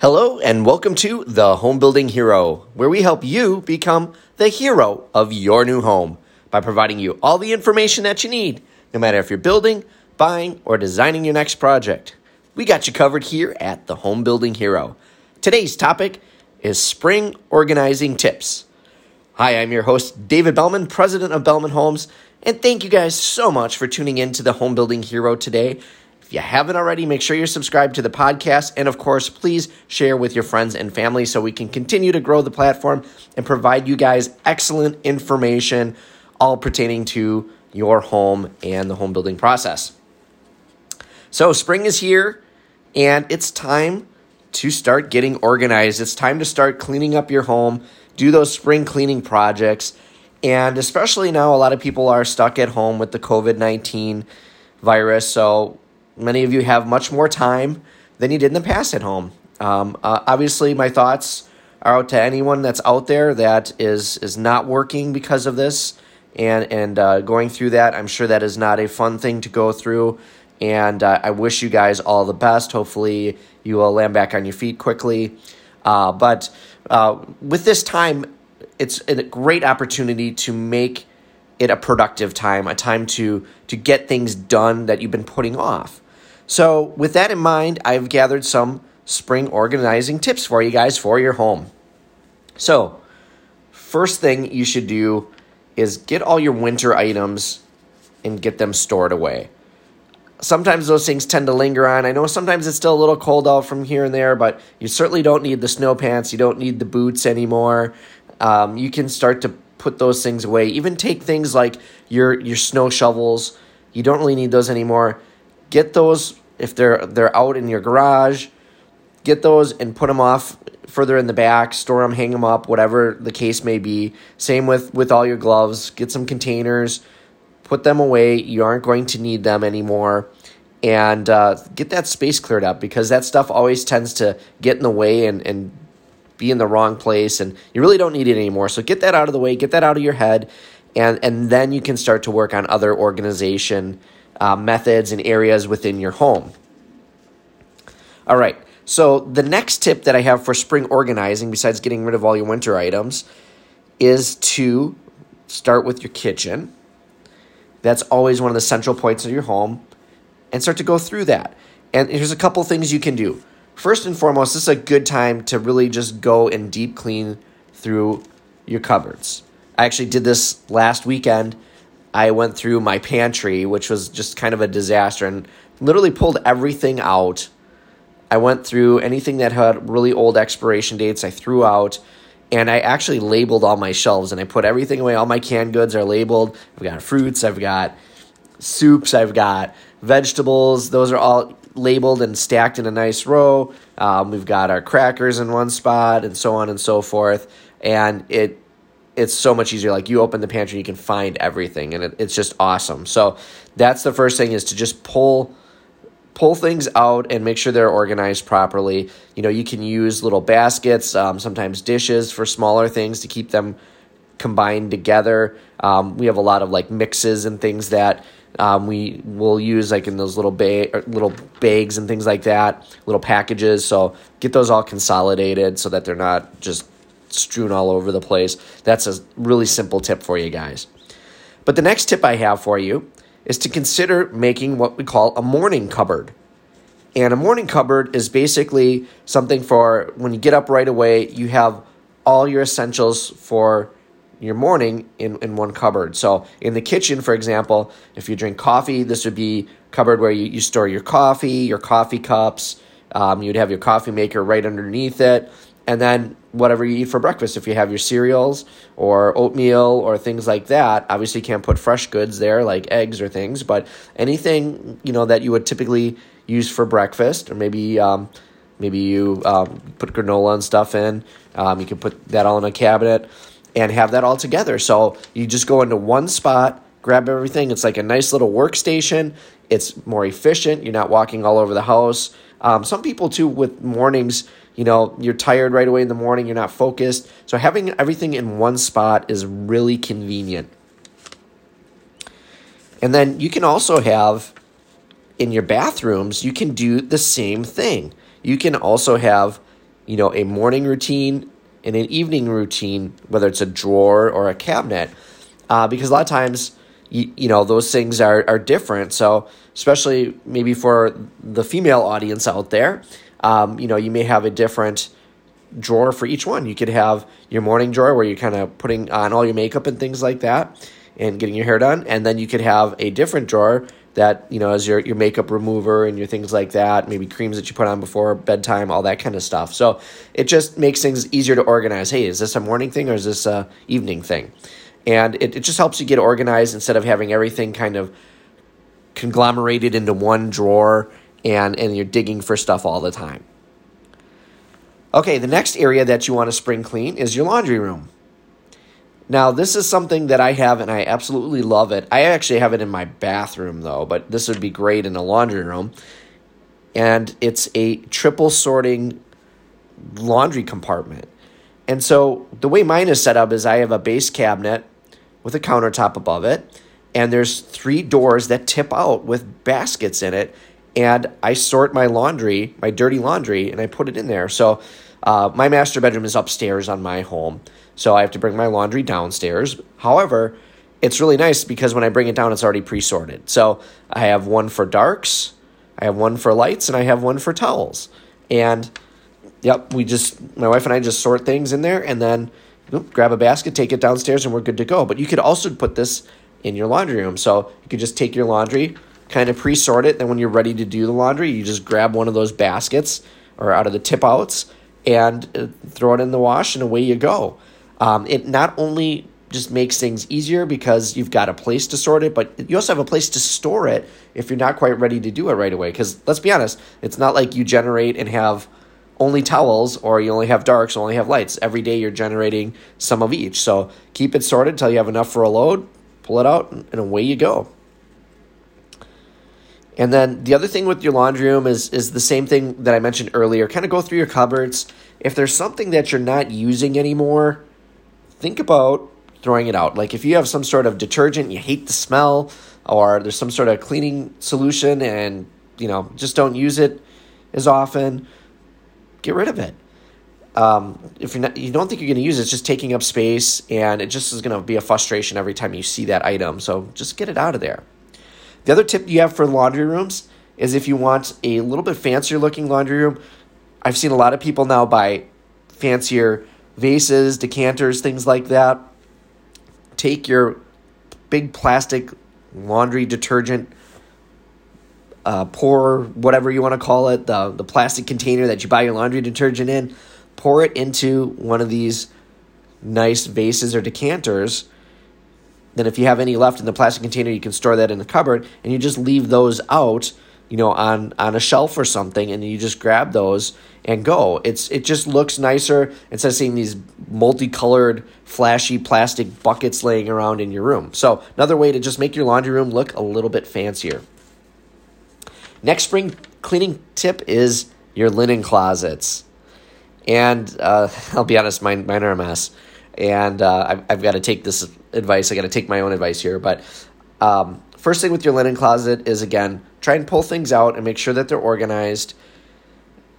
Hello, and welcome to The Home Building Hero, where we help you become the hero of your new home by providing you all the information that you need, no matter if you're building, buying, or designing your next project. We got you covered here at The Home Building Hero. Today's topic is spring organizing tips. Hi, I'm your host, David Bellman, president of Bellman Homes, and thank you guys so much for tuning in to the Home Building Hero today. If you haven't already, make sure you're subscribed to the podcast. And of course, please share with your friends and family so we can continue to grow the platform and provide you guys excellent information all pertaining to your home and the home building process. So, spring is here and it's time to start getting organized. It's time to start cleaning up your home do those spring cleaning projects. And especially now, a lot of people are stuck at home with the COVID 19 virus. So many of you have much more time than you did in the past at home. Um, uh, obviously, my thoughts are out to anyone that's out there that is, is not working because of this and, and uh, going through that. I'm sure that is not a fun thing to go through. And uh, I wish you guys all the best. Hopefully, you will land back on your feet quickly. Uh, but uh, with this time, it's a great opportunity to make it a productive time, a time to to get things done that you've been putting off. So, with that in mind, I've gathered some spring organizing tips for you guys for your home. So, first thing you should do is get all your winter items and get them stored away sometimes those things tend to linger on. I know sometimes it's still a little cold out from here and there, but you certainly don't need the snow pants. You don't need the boots anymore. Um, you can start to put those things away. Even take things like your your snow shovels. You don't really need those anymore. Get those if they're they're out in your garage. Get those and put them off further in the back. Store them, hang them up, whatever the case may be. Same with with all your gloves. Get some containers put them away. You aren't going to need them anymore. And uh, get that space cleared up because that stuff always tends to get in the way and, and be in the wrong place. And you really don't need it anymore. So get that out of the way, get that out of your head. And, and then you can start to work on other organization uh, methods and areas within your home. All right. So, the next tip that I have for spring organizing, besides getting rid of all your winter items, is to start with your kitchen. That's always one of the central points of your home. And start to go through that. And here's a couple things you can do. First and foremost, this is a good time to really just go and deep clean through your cupboards. I actually did this last weekend. I went through my pantry, which was just kind of a disaster, and literally pulled everything out. I went through anything that had really old expiration dates, I threw out and I actually labeled all my shelves and I put everything away. All my canned goods are labeled. I've got fruits, I've got soups, I've got vegetables. Those are all labeled and stacked in a nice row. Um, we've got our crackers in one spot and so on and so forth. And it it's so much easier. Like you open the pantry, you can find everything, and it, it's just awesome. So that's the first thing is to just pull pull things out and make sure they're organized properly. You know, you can use little baskets, um, sometimes dishes for smaller things to keep them combined together. Um, we have a lot of like mixes and things that um, we will use like in those little ba- little bags and things like that, little packages. So get those all consolidated so that they're not just strewn all over the place. That's a really simple tip for you guys. But the next tip I have for you is to consider making what we call a morning cupboard. And a morning cupboard is basically something for when you get up right away, you have all your essentials for your morning in, in one cupboard. So in the kitchen, for example, if you drink coffee, this would be cupboard where you, you store your coffee, your coffee cups. Um, you'd have your coffee maker right underneath it and then whatever you eat for breakfast if you have your cereals or oatmeal or things like that obviously you can't put fresh goods there like eggs or things but anything you know that you would typically use for breakfast or maybe um, maybe you um, put granola and stuff in um, you can put that all in a cabinet and have that all together. So you just go into one spot grab everything. It's like a nice little workstation. It's more efficient. You're not walking all over the house um, some people too with mornings you know, you're tired right away in the morning, you're not focused. So having everything in one spot is really convenient. And then you can also have in your bathrooms, you can do the same thing. You can also have you know, a morning routine and an evening routine, whether it's a drawer or a cabinet, uh, because a lot of times, you, you know, those things are, are different. So, especially maybe for the female audience out there, um, you know, you may have a different drawer for each one. You could have your morning drawer where you're kind of putting on all your makeup and things like that and getting your hair done. And then you could have a different drawer that, you know, as your, your makeup remover and your things like that, maybe creams that you put on before bedtime, all that kind of stuff. So it just makes things easier to organize. Hey, is this a morning thing or is this a evening thing? And it, it just helps you get organized instead of having everything kind of conglomerated into one drawer and, and you're digging for stuff all the time. Okay, the next area that you want to spring clean is your laundry room. Now, this is something that I have and I absolutely love it. I actually have it in my bathroom though, but this would be great in a laundry room. And it's a triple sorting laundry compartment. And so the way mine is set up is I have a base cabinet with a countertop above it, and there's three doors that tip out with baskets in it and I sort my laundry, my dirty laundry, and I put it in there. So uh, my master bedroom is upstairs on my home, so I have to bring my laundry downstairs. However, it's really nice because when I bring it down, it's already pre sorted. So I have one for darks, I have one for lights, and I have one for towels. And yep, we just, my wife and I just sort things in there and then grab a basket, take it downstairs, and we're good to go. But you could also put this in your laundry room. So you could just take your laundry, kind of pre sort it. Then when you're ready to do the laundry, you just grab one of those baskets or out of the tip outs and uh, throw it in the wash, and away you go. Um, it not only just makes things easier because you've got a place to sort it, but you also have a place to store it if you're not quite ready to do it right away. Because let's be honest, it's not like you generate and have only towels or you only have darks, or only have lights. Every day you're generating some of each. So keep it sorted until you have enough for a load, pull it out, and away you go. And then the other thing with your laundry room is is the same thing that I mentioned earlier. Kind of go through your cupboards. If there's something that you're not using anymore, think about throwing it out. Like if you have some sort of detergent, you hate the smell, or there's some sort of cleaning solution and you know just don't use it as often, get rid of it. Um, if you're not, you don't think you're going to use it, it's just taking up space, and it just is going to be a frustration every time you see that item. So just get it out of there. The other tip you have for laundry rooms is if you want a little bit fancier looking laundry room, I've seen a lot of people now buy fancier vases, decanters, things like that. Take your big plastic laundry detergent uh, pour whatever you want to call it, the the plastic container that you buy your laundry detergent in, pour it into one of these nice vases or decanters then if you have any left in the plastic container, you can store that in the cupboard, and you just leave those out, you know, on on a shelf or something, and you just grab those and go. It's it just looks nicer instead of seeing these multicolored, flashy plastic buckets laying around in your room. So another way to just make your laundry room look a little bit fancier. Next spring cleaning tip is your linen closets. And uh, I'll be honest, mine, mine are a mess. And uh, I've, I've got to take this advice. I got to take my own advice here. But um, first thing with your linen closet is again, try and pull things out and make sure that they're organized.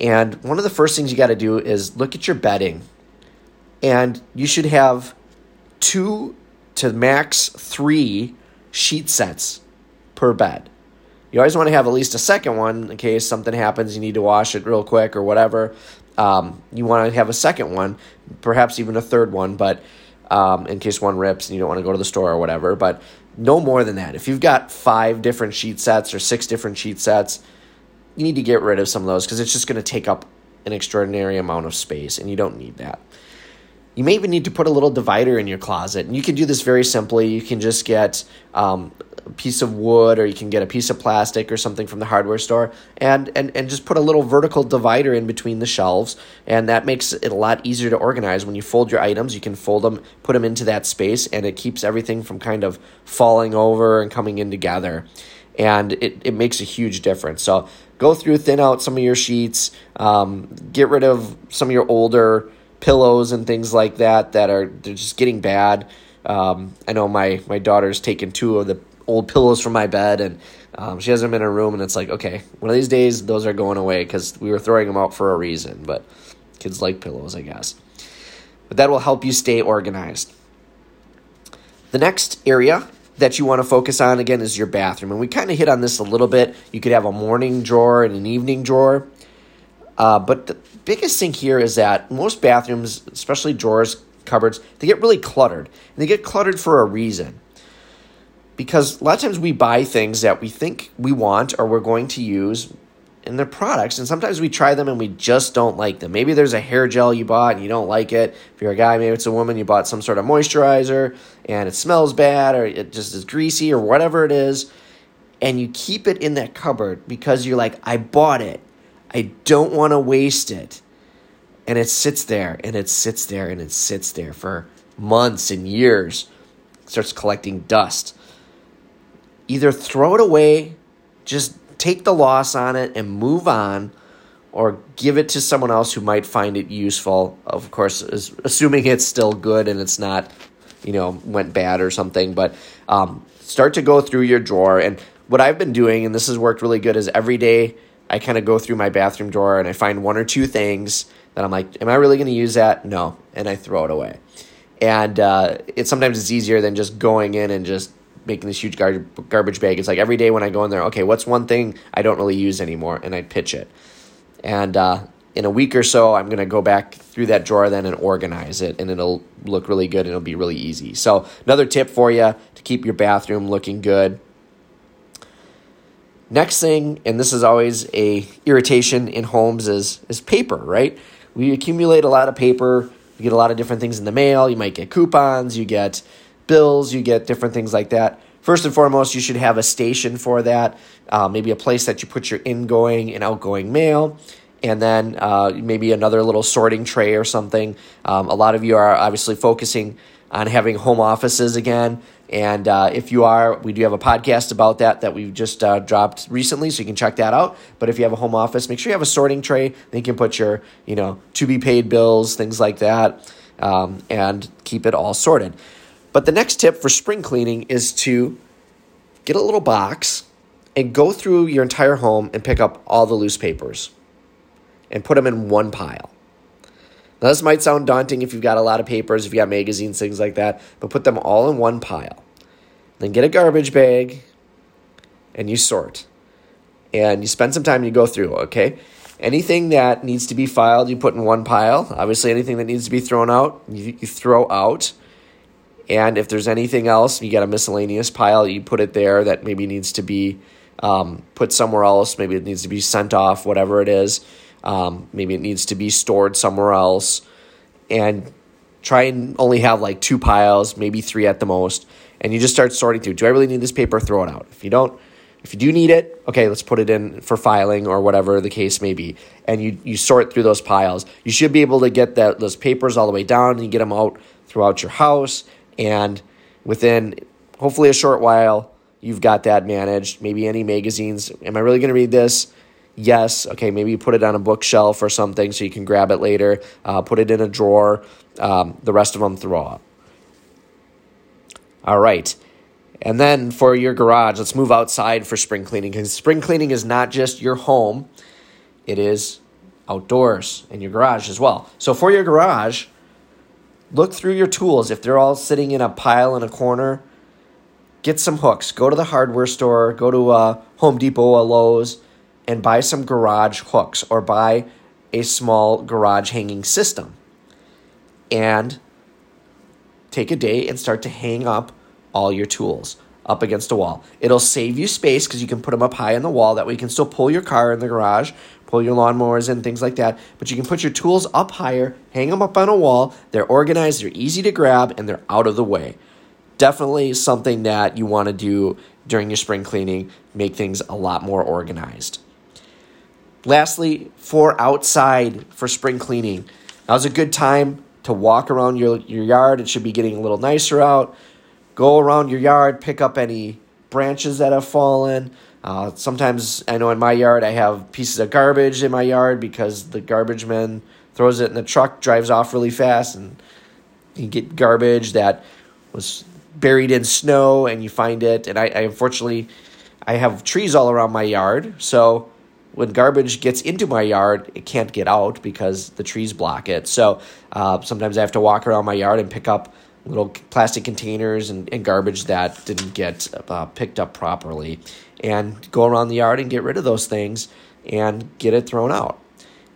And one of the first things you got to do is look at your bedding. And you should have two to max three sheet sets per bed. You always want to have at least a second one in case something happens, you need to wash it real quick or whatever. Um, you want to have a second one, perhaps even a third one, but um, in case one rips and you don't want to go to the store or whatever. But no more than that. If you've got five different sheet sets or six different sheet sets, you need to get rid of some of those because it's just going to take up an extraordinary amount of space and you don't need that. You may even need to put a little divider in your closet. And you can do this very simply. You can just get um, a piece of wood or you can get a piece of plastic or something from the hardware store. And, and, and just put a little vertical divider in between the shelves. And that makes it a lot easier to organize. When you fold your items you can fold them put them into that space and it keeps everything from kind of falling over and coming in together. And it, it makes a huge difference. So go through thin out some of your sheets. Um, get rid of some of your older pillows and things like that that are they're just getting bad um, I know my my daughter's taken two of the old pillows from my bed, and um, she has them in her room. And it's like, okay, one of these days those are going away because we were throwing them out for a reason. But Kids like pillows, I guess. But that will help you stay organized. The next area that you want to focus on again is your bathroom. And we kind of hit on this a little bit. You could have a morning drawer and an evening drawer. Uh, but the biggest thing here is that most bathrooms, especially drawers, cupboards, they get really cluttered. And they get cluttered for a reason. Because a lot of times we buy things that we think we want or we're going to use in their products, and sometimes we try them and we just don't like them. Maybe there's a hair gel you bought and you don't like it. If you're a guy, maybe it's a woman, you bought some sort of moisturizer and it smells bad or it just is greasy or whatever it is, and you keep it in that cupboard because you're like, I bought it. I don't want to waste it. And it sits there and it sits there and it sits there for months and years. It starts collecting dust. Either throw it away, just take the loss on it and move on, or give it to someone else who might find it useful. Of course, assuming it's still good and it's not, you know, went bad or something. But um, start to go through your drawer. And what I've been doing, and this has worked really good, is every day I kind of go through my bathroom drawer and I find one or two things that I'm like, am I really going to use that? No, and I throw it away. And uh, it sometimes it's easier than just going in and just making this huge gar- garbage bag. It's like every day when I go in there, okay, what's one thing I don't really use anymore, and I pitch it. And uh, in a week or so, I'm gonna go back through that drawer then and organize it, and it'll look really good and it'll be really easy. So another tip for you to keep your bathroom looking good. Next thing, and this is always a irritation in homes, is is paper. Right? We accumulate a lot of paper. You get a lot of different things in the mail. You might get coupons. You get bills, you get different things like that. First and foremost, you should have a station for that, uh, maybe a place that you put your ingoing and outgoing mail, and then uh, maybe another little sorting tray or something. Um, a lot of you are obviously focusing on having home offices again. And uh, if you are, we do have a podcast about that that we've just uh, dropped recently, so you can check that out. But if you have a home office, make sure you have a sorting tray. Then you can put your, you know, to be paid bills, things like that, um, and keep it all sorted. But the next tip for spring cleaning is to get a little box and go through your entire home and pick up all the loose papers and put them in one pile. Now, this might sound daunting if you've got a lot of papers, if you've got magazines, things like that, but put them all in one pile. Then get a garbage bag and you sort. And you spend some time you go through, okay? Anything that needs to be filed, you put in one pile. Obviously, anything that needs to be thrown out, you, you throw out. And if there's anything else, you got a miscellaneous pile, you put it there that maybe needs to be um, put somewhere else. Maybe it needs to be sent off, whatever it is. Um, maybe it needs to be stored somewhere else. And try and only have like two piles, maybe three at the most. And you just start sorting through. Do I really need this paper? Throw it out. If you don't, if you do need it, okay, let's put it in for filing or whatever the case may be. And you, you sort through those piles. You should be able to get that those papers all the way down and you get them out throughout your house and within hopefully a short while, you've got that managed. Maybe any magazines. Am I really going to read this? Yes. Okay, maybe you put it on a bookshelf or something so you can grab it later. Uh, put it in a drawer. Um, the rest of them throw out. All right. And then for your garage, let's move outside for spring cleaning because spring cleaning is not just your home, it is outdoors and your garage as well. So for your garage, Look through your tools. If they're all sitting in a pile in a corner, get some hooks. Go to the hardware store, go to a Home Depot, a Lowe's, and buy some garage hooks or buy a small garage hanging system. And take a day and start to hang up all your tools up against a wall. It'll save you space because you can put them up high on the wall. That way you can still pull your car in the garage pull your lawnmowers in, things like that. But you can put your tools up higher, hang them up on a wall. They're organized, they're easy to grab, and they're out of the way. Definitely something that you want to do during your spring cleaning, make things a lot more organized. Lastly, for outside for spring cleaning, now's a good time to walk around your, your yard. It should be getting a little nicer out. Go around your yard, pick up any branches that have fallen, uh, sometimes I know in my yard I have pieces of garbage in my yard because the garbage man throws it in the truck, drives off really fast, and you get garbage that was buried in snow and you find it. And I, I unfortunately I have trees all around my yard, so when garbage gets into my yard, it can't get out because the trees block it. So uh, sometimes I have to walk around my yard and pick up little plastic containers and, and garbage that didn't get uh, picked up properly and go around the yard and get rid of those things and get it thrown out.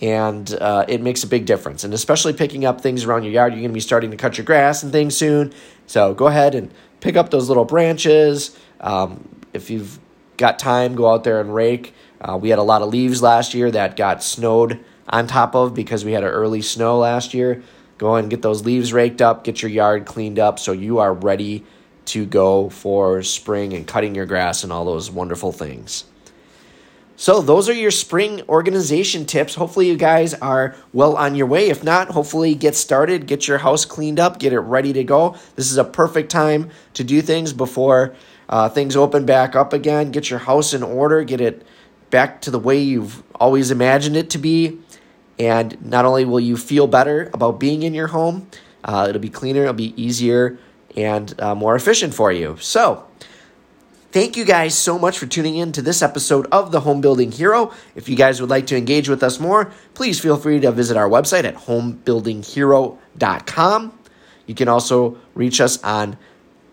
And uh, it makes a big difference. And especially picking up things around your yard, you're going to be starting to cut your grass and things soon. So go ahead and pick up those little branches. Um, if you've got time, go out there and rake. Uh, we had a lot of leaves last year that got snowed on top of because we had an early snow last year. Go and get those leaves raked up, get your yard cleaned up so you are ready to go for spring and cutting your grass and all those wonderful things. So, those are your spring organization tips. Hopefully, you guys are well on your way. If not, hopefully, get started, get your house cleaned up, get it ready to go. This is a perfect time to do things before uh, things open back up again. Get your house in order, get it back to the way you've always imagined it to be. And not only will you feel better about being in your home, uh, it'll be cleaner, it'll be easier, and uh, more efficient for you. So, thank you guys so much for tuning in to this episode of The Home Building Hero. If you guys would like to engage with us more, please feel free to visit our website at homebuildinghero.com. You can also reach us on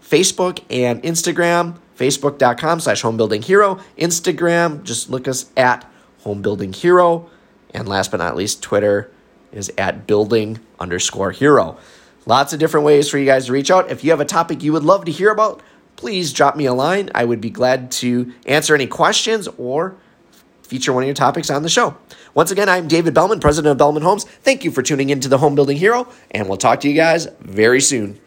Facebook and Instagram, facebook.com slash homebuildinghero. Instagram, just look us at homebuildinghero. And last but not least, Twitter is at building underscore hero. Lots of different ways for you guys to reach out. If you have a topic you would love to hear about, please drop me a line. I would be glad to answer any questions or feature one of your topics on the show. Once again, I'm David Bellman, president of Bellman Homes. Thank you for tuning in to the Home Building Hero, and we'll talk to you guys very soon.